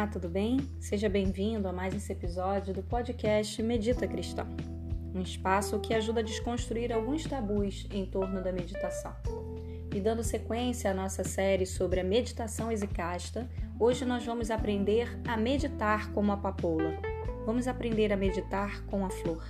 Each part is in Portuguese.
Olá, tudo bem? Seja bem-vindo a mais esse episódio do podcast Medita Cristão, um espaço que ajuda a desconstruir alguns tabus em torno da meditação. E dando sequência à nossa série sobre a meditação exicasta, hoje nós vamos aprender a meditar como a papoula. Vamos aprender a meditar com a flor.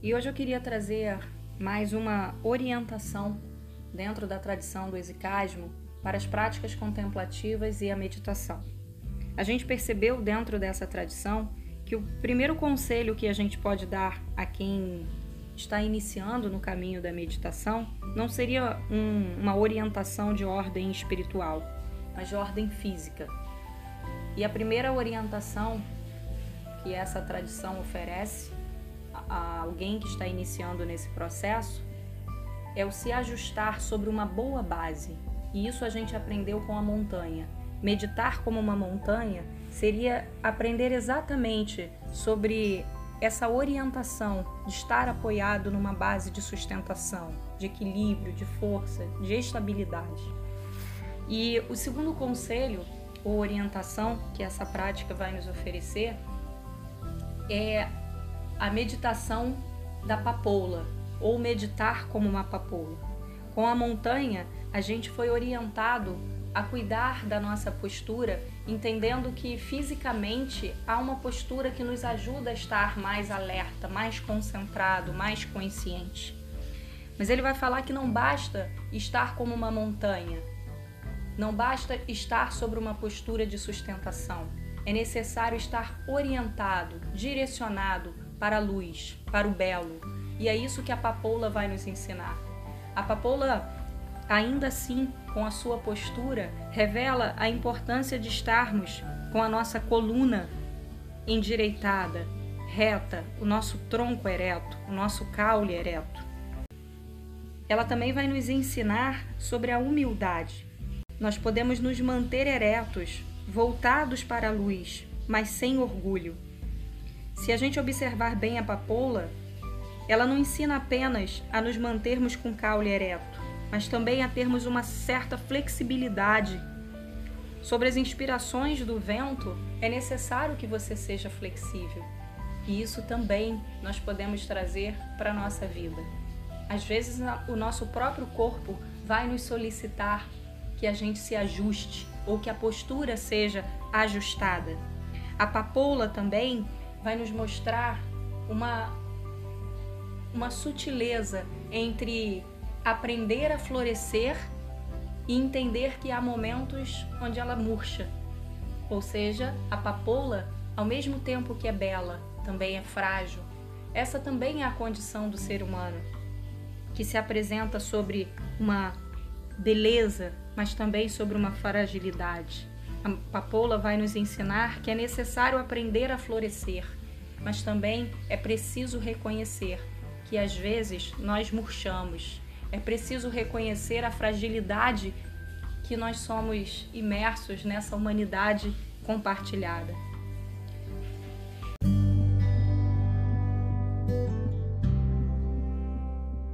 E hoje eu queria trazer mais uma orientação dentro da tradição do exicasmo para as práticas contemplativas e a meditação. A gente percebeu dentro dessa tradição que o primeiro conselho que a gente pode dar a quem está iniciando no caminho da meditação não seria um, uma orientação de ordem espiritual, mas de ordem física. E a primeira orientação que essa tradição oferece a alguém que está iniciando nesse processo é o se ajustar sobre uma boa base. E isso a gente aprendeu com a montanha. Meditar como uma montanha seria aprender exatamente sobre essa orientação de estar apoiado numa base de sustentação, de equilíbrio, de força, de estabilidade. E o segundo conselho ou orientação que essa prática vai nos oferecer é a meditação da papoula, ou meditar como uma papoula. Com a montanha, a gente foi orientado a cuidar da nossa postura, entendendo que fisicamente há uma postura que nos ajuda a estar mais alerta, mais concentrado, mais consciente. Mas ele vai falar que não basta estar como uma montanha, não basta estar sobre uma postura de sustentação. É necessário estar orientado, direcionado para a luz, para o belo. E é isso que a papoula vai nos ensinar. A papoula, ainda assim, com a sua postura, revela a importância de estarmos com a nossa coluna endireitada, reta, o nosso tronco ereto, o nosso caule ereto. Ela também vai nos ensinar sobre a humildade. Nós podemos nos manter eretos, voltados para a luz, mas sem orgulho se a gente observar bem a papoula, ela não ensina apenas a nos mantermos com caule ereto, mas também a termos uma certa flexibilidade. Sobre as inspirações do vento, é necessário que você seja flexível. E isso também nós podemos trazer para a nossa vida. Às vezes, o nosso próprio corpo vai nos solicitar que a gente se ajuste ou que a postura seja ajustada. A papoula também vai nos mostrar uma, uma sutileza entre aprender a florescer e entender que há momentos onde ela murcha. Ou seja, a papoula, ao mesmo tempo que é bela, também é frágil. Essa também é a condição do ser humano, que se apresenta sobre uma beleza, mas também sobre uma fragilidade. A papoula vai nos ensinar que é necessário aprender a florescer, mas também é preciso reconhecer que às vezes nós murchamos. É preciso reconhecer a fragilidade que nós somos imersos nessa humanidade compartilhada.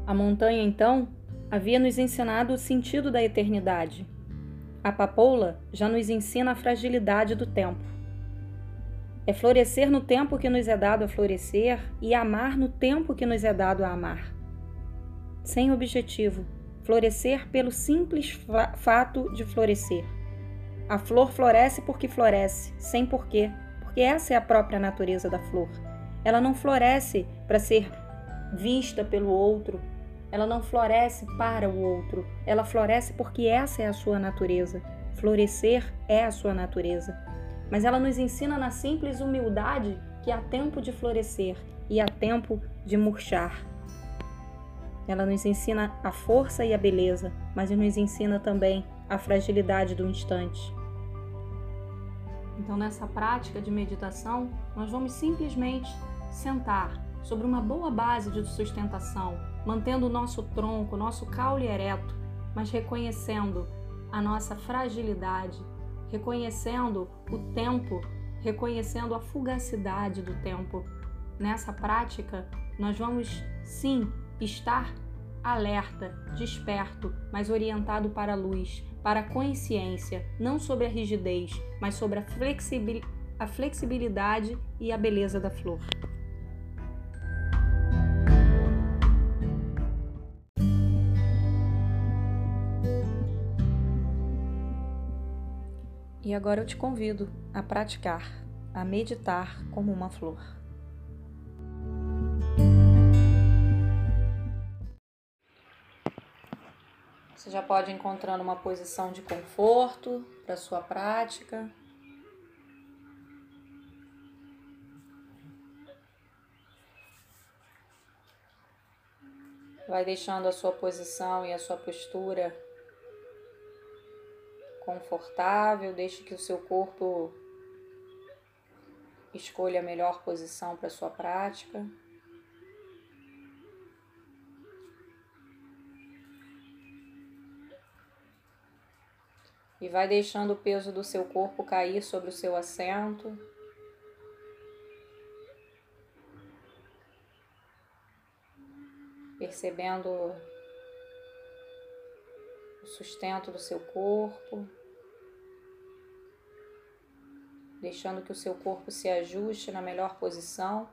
A montanha, então, havia nos ensinado o sentido da eternidade, a papoula já nos ensina a fragilidade do tempo. É florescer no tempo que nos é dado a florescer e amar no tempo que nos é dado a amar. Sem objetivo, florescer pelo simples fato de florescer. A flor floresce porque floresce, sem porquê, porque essa é a própria natureza da flor. Ela não floresce para ser vista pelo outro, ela não floresce para o outro, ela floresce porque essa é a sua natureza. Florescer é a sua natureza. Mas ela nos ensina na simples humildade que há tempo de florescer e há tempo de murchar. Ela nos ensina a força e a beleza, mas nos ensina também a fragilidade do instante. Então, nessa prática de meditação, nós vamos simplesmente sentar sobre uma boa base de sustentação, mantendo o nosso tronco, nosso caule ereto, mas reconhecendo a nossa fragilidade, reconhecendo o tempo, reconhecendo a fugacidade do tempo. Nessa prática, nós vamos sim estar alerta, desperto, mas orientado para a luz, para a consciência, não sobre a rigidez, mas sobre a, a flexibilidade e a beleza da flor. E agora eu te convido a praticar, a meditar como uma flor. Você já pode ir encontrando uma posição de conforto para sua prática. Vai deixando a sua posição e a sua postura confortável, deixe que o seu corpo escolha a melhor posição para sua prática. E vai deixando o peso do seu corpo cair sobre o seu assento. percebendo o sustento do seu corpo, deixando que o seu corpo se ajuste na melhor posição.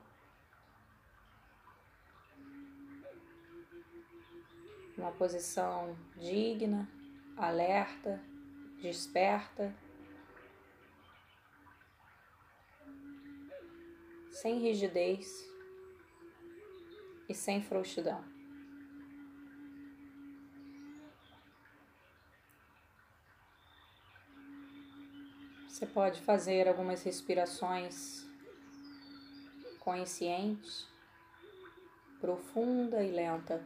Uma posição digna, alerta, desperta, sem rigidez e sem frouxidão. Você pode fazer algumas respirações conscientes, profunda e lenta.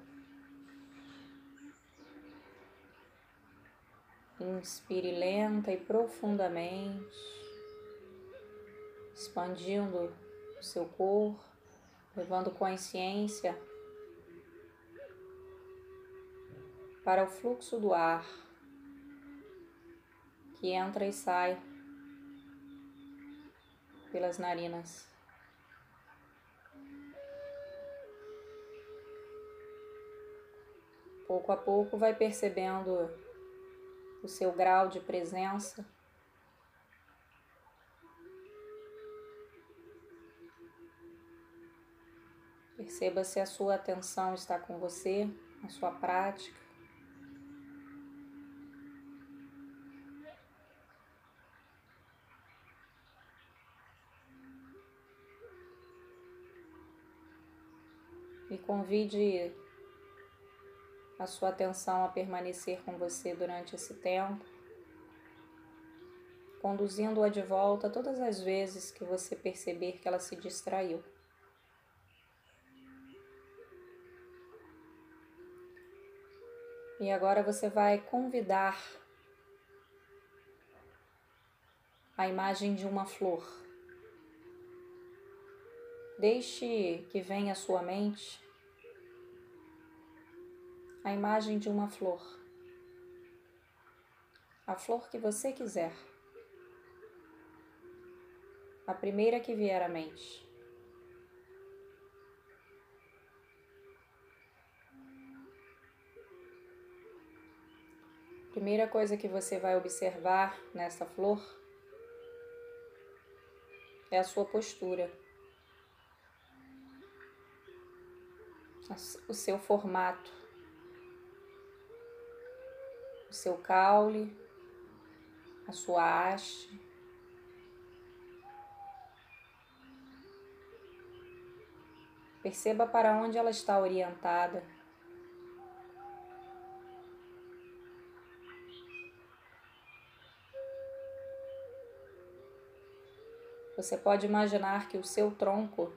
Inspire lenta e profundamente, expandindo o seu corpo, levando consciência para o fluxo do ar que entra e sai pelas narinas. Pouco a pouco vai percebendo o seu grau de presença. Perceba se a sua atenção está com você, na sua prática. E convide a sua atenção a permanecer com você durante esse tempo, conduzindo-a de volta todas as vezes que você perceber que ela se distraiu. E agora você vai convidar a imagem de uma flor. Deixe que venha à sua mente a imagem de uma flor. A flor que você quiser. A primeira que vier à mente. Primeira coisa que você vai observar nessa flor é a sua postura. O seu formato, o seu caule, a sua haste. Perceba para onde ela está orientada. Você pode imaginar que o seu tronco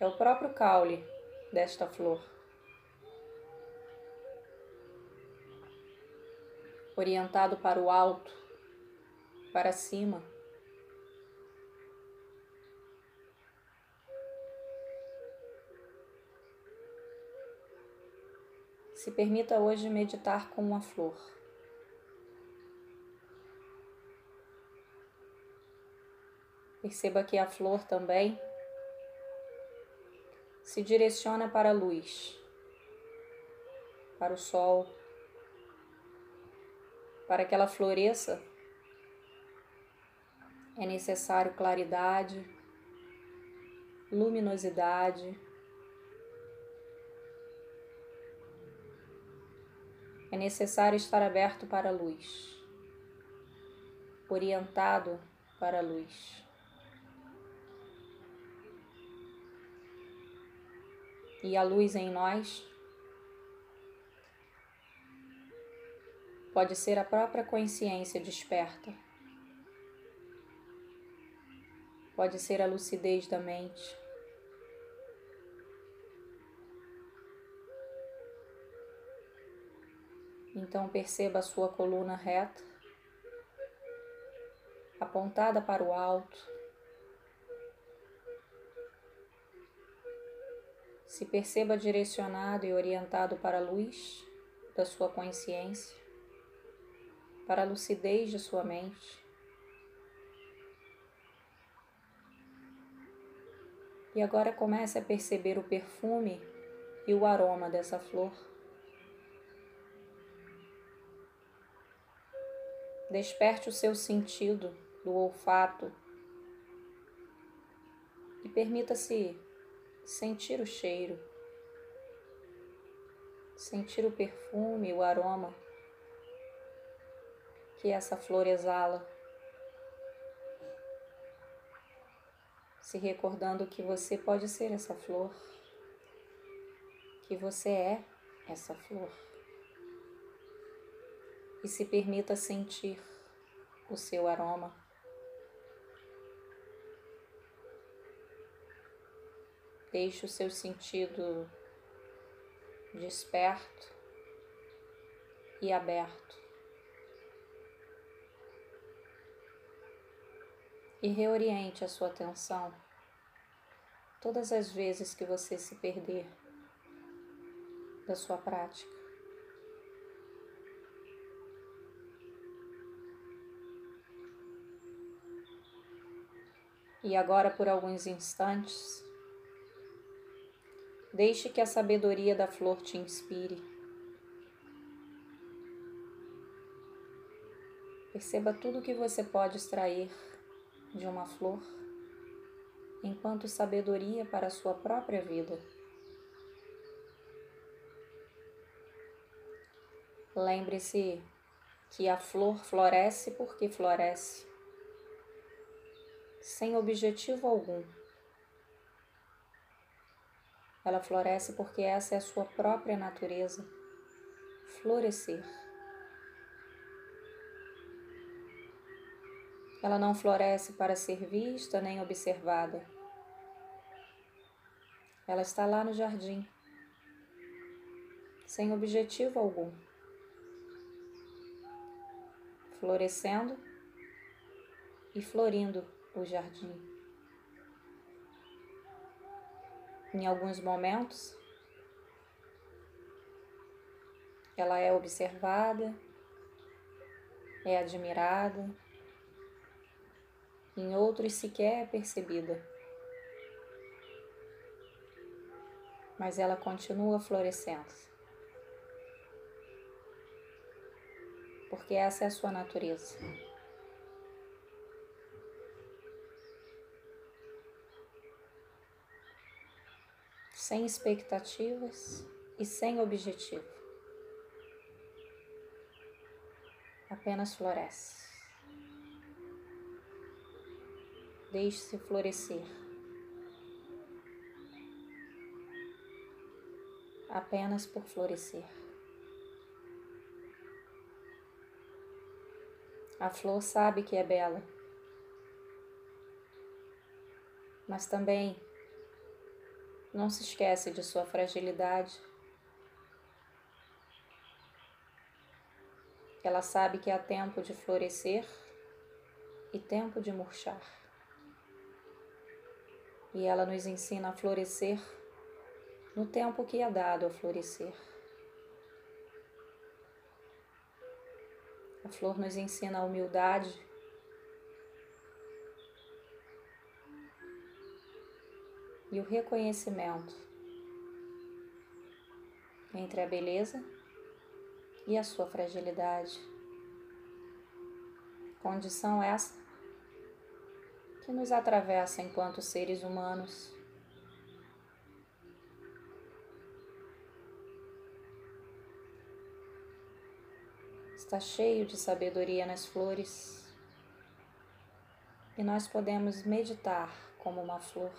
é o próprio caule desta flor. Orientado para o alto, para cima. Se permita hoje meditar com uma flor. Perceba que a flor também se direciona para a luz, para o sol, para que ela floresça, é necessário claridade, luminosidade, é necessário estar aberto para a luz, orientado para a luz. E a luz em nós pode ser a própria consciência desperta, pode ser a lucidez da mente. Então perceba a sua coluna reta, apontada para o alto. Se perceba direcionado e orientado para a luz da sua consciência, para a lucidez de sua mente. E agora comece a perceber o perfume e o aroma dessa flor. Desperte o seu sentido do olfato e permita-se sentir o cheiro, sentir o perfume, o aroma que essa flor exala. Se recordando que você pode ser essa flor, que você é essa flor e se permita sentir o seu aroma. Deixe o seu sentido desperto e aberto. E reoriente a sua atenção todas as vezes que você se perder da sua prática. E agora, por alguns instantes, deixe que a sabedoria da flor te inspire. Perceba tudo que você pode extrair de uma flor enquanto sabedoria para a sua própria vida. Lembre-se que a flor floresce porque floresce sem objetivo algum. Ela floresce porque essa é a sua própria natureza florescer. Ela não floresce para ser vista nem observada. Ela está lá no jardim, sem objetivo algum, florescendo e florindo o jardim. Em alguns momentos, ela é observada, é admirada, em outros sequer é percebida. Mas ela continua florescendo. Porque essa é a sua natureza. Sem expectativas e sem objetivo. Apenas floresce. Deixe-se florescer. Apenas por florescer. A flor sabe que é bela, mas também não se esquece de sua fragilidade. Ela sabe que há tempo de florescer e tempo de murchar. E ela nos ensina a florescer no tempo que é dado a florescer. A flor nos ensina a humildade e o reconhecimento entre a beleza e a sua fragilidade. Condição essa que nos atravessa enquanto seres humanos. Está cheio de sabedoria nas flores e nós podemos meditar como uma flor.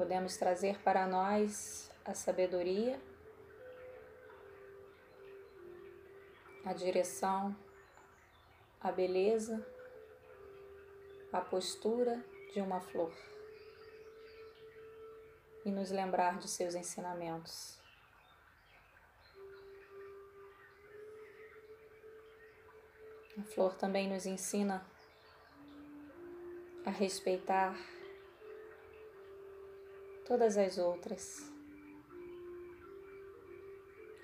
Podemos trazer para nós a sabedoria, a direção, a beleza, a postura de uma flor e nos lembrar de seus ensinamentos. A flor também nos ensina a respeitar todas as outras.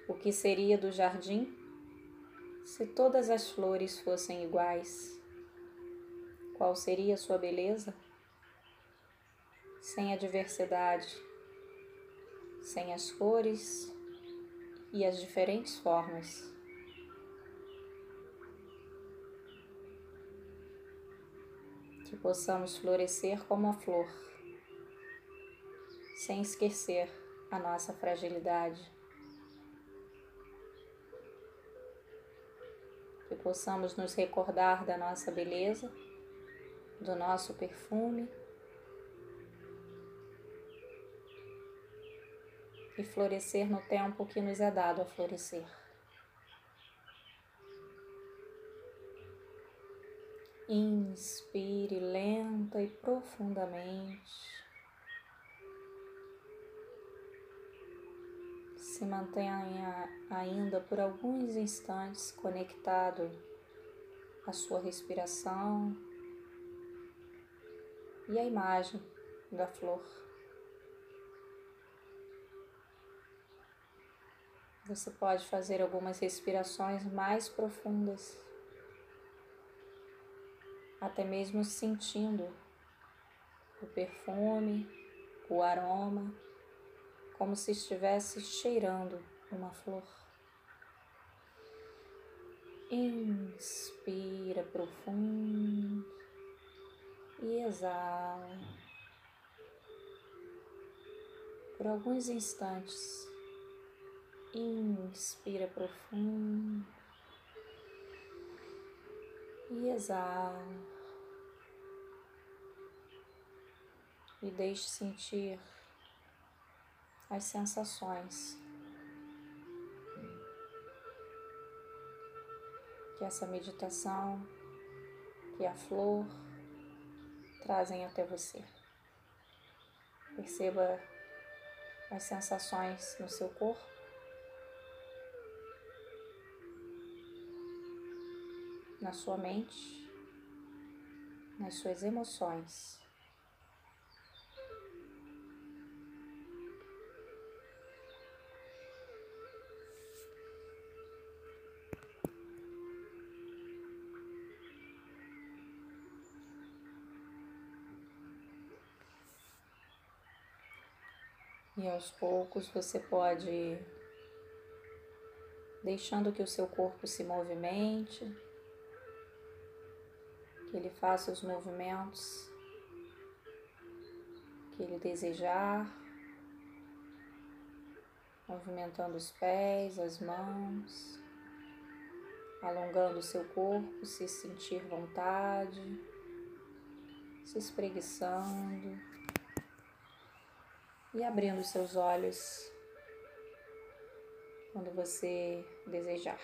O que seria do jardim se todas as flores fossem iguais? Qual seria sua beleza? Sem a diversidade, sem as cores e as diferentes formas. Que possamos florescer como a flor sem esquecer a nossa fragilidade. Que possamos nos recordar da nossa beleza, do nosso perfume e florescer no tempo que nos é dado a florescer. Inspire lenta e profundamente. Se mantenha ainda por alguns instantes conectado à sua respiração e à imagem da flor. Você pode fazer algumas respirações mais profundas, até mesmo sentindo o perfume, o aroma como se estivesse cheirando uma flor. Inspira profundo e exala por alguns instantes. Inspira profundo e exala. E deixe sentir as sensações que essa meditação, que a flor trazem até você. Perceba as sensações no seu corpo. Na sua mente, nas suas emoções. E aos poucos você pode deixando que o seu corpo se movimente, que ele faça os movimentos que ele desejar, movimentando os pés, as mãos, alongando o seu corpo, se sentir vontade, se espreguiçando e abrindo seus olhos quando você desejar.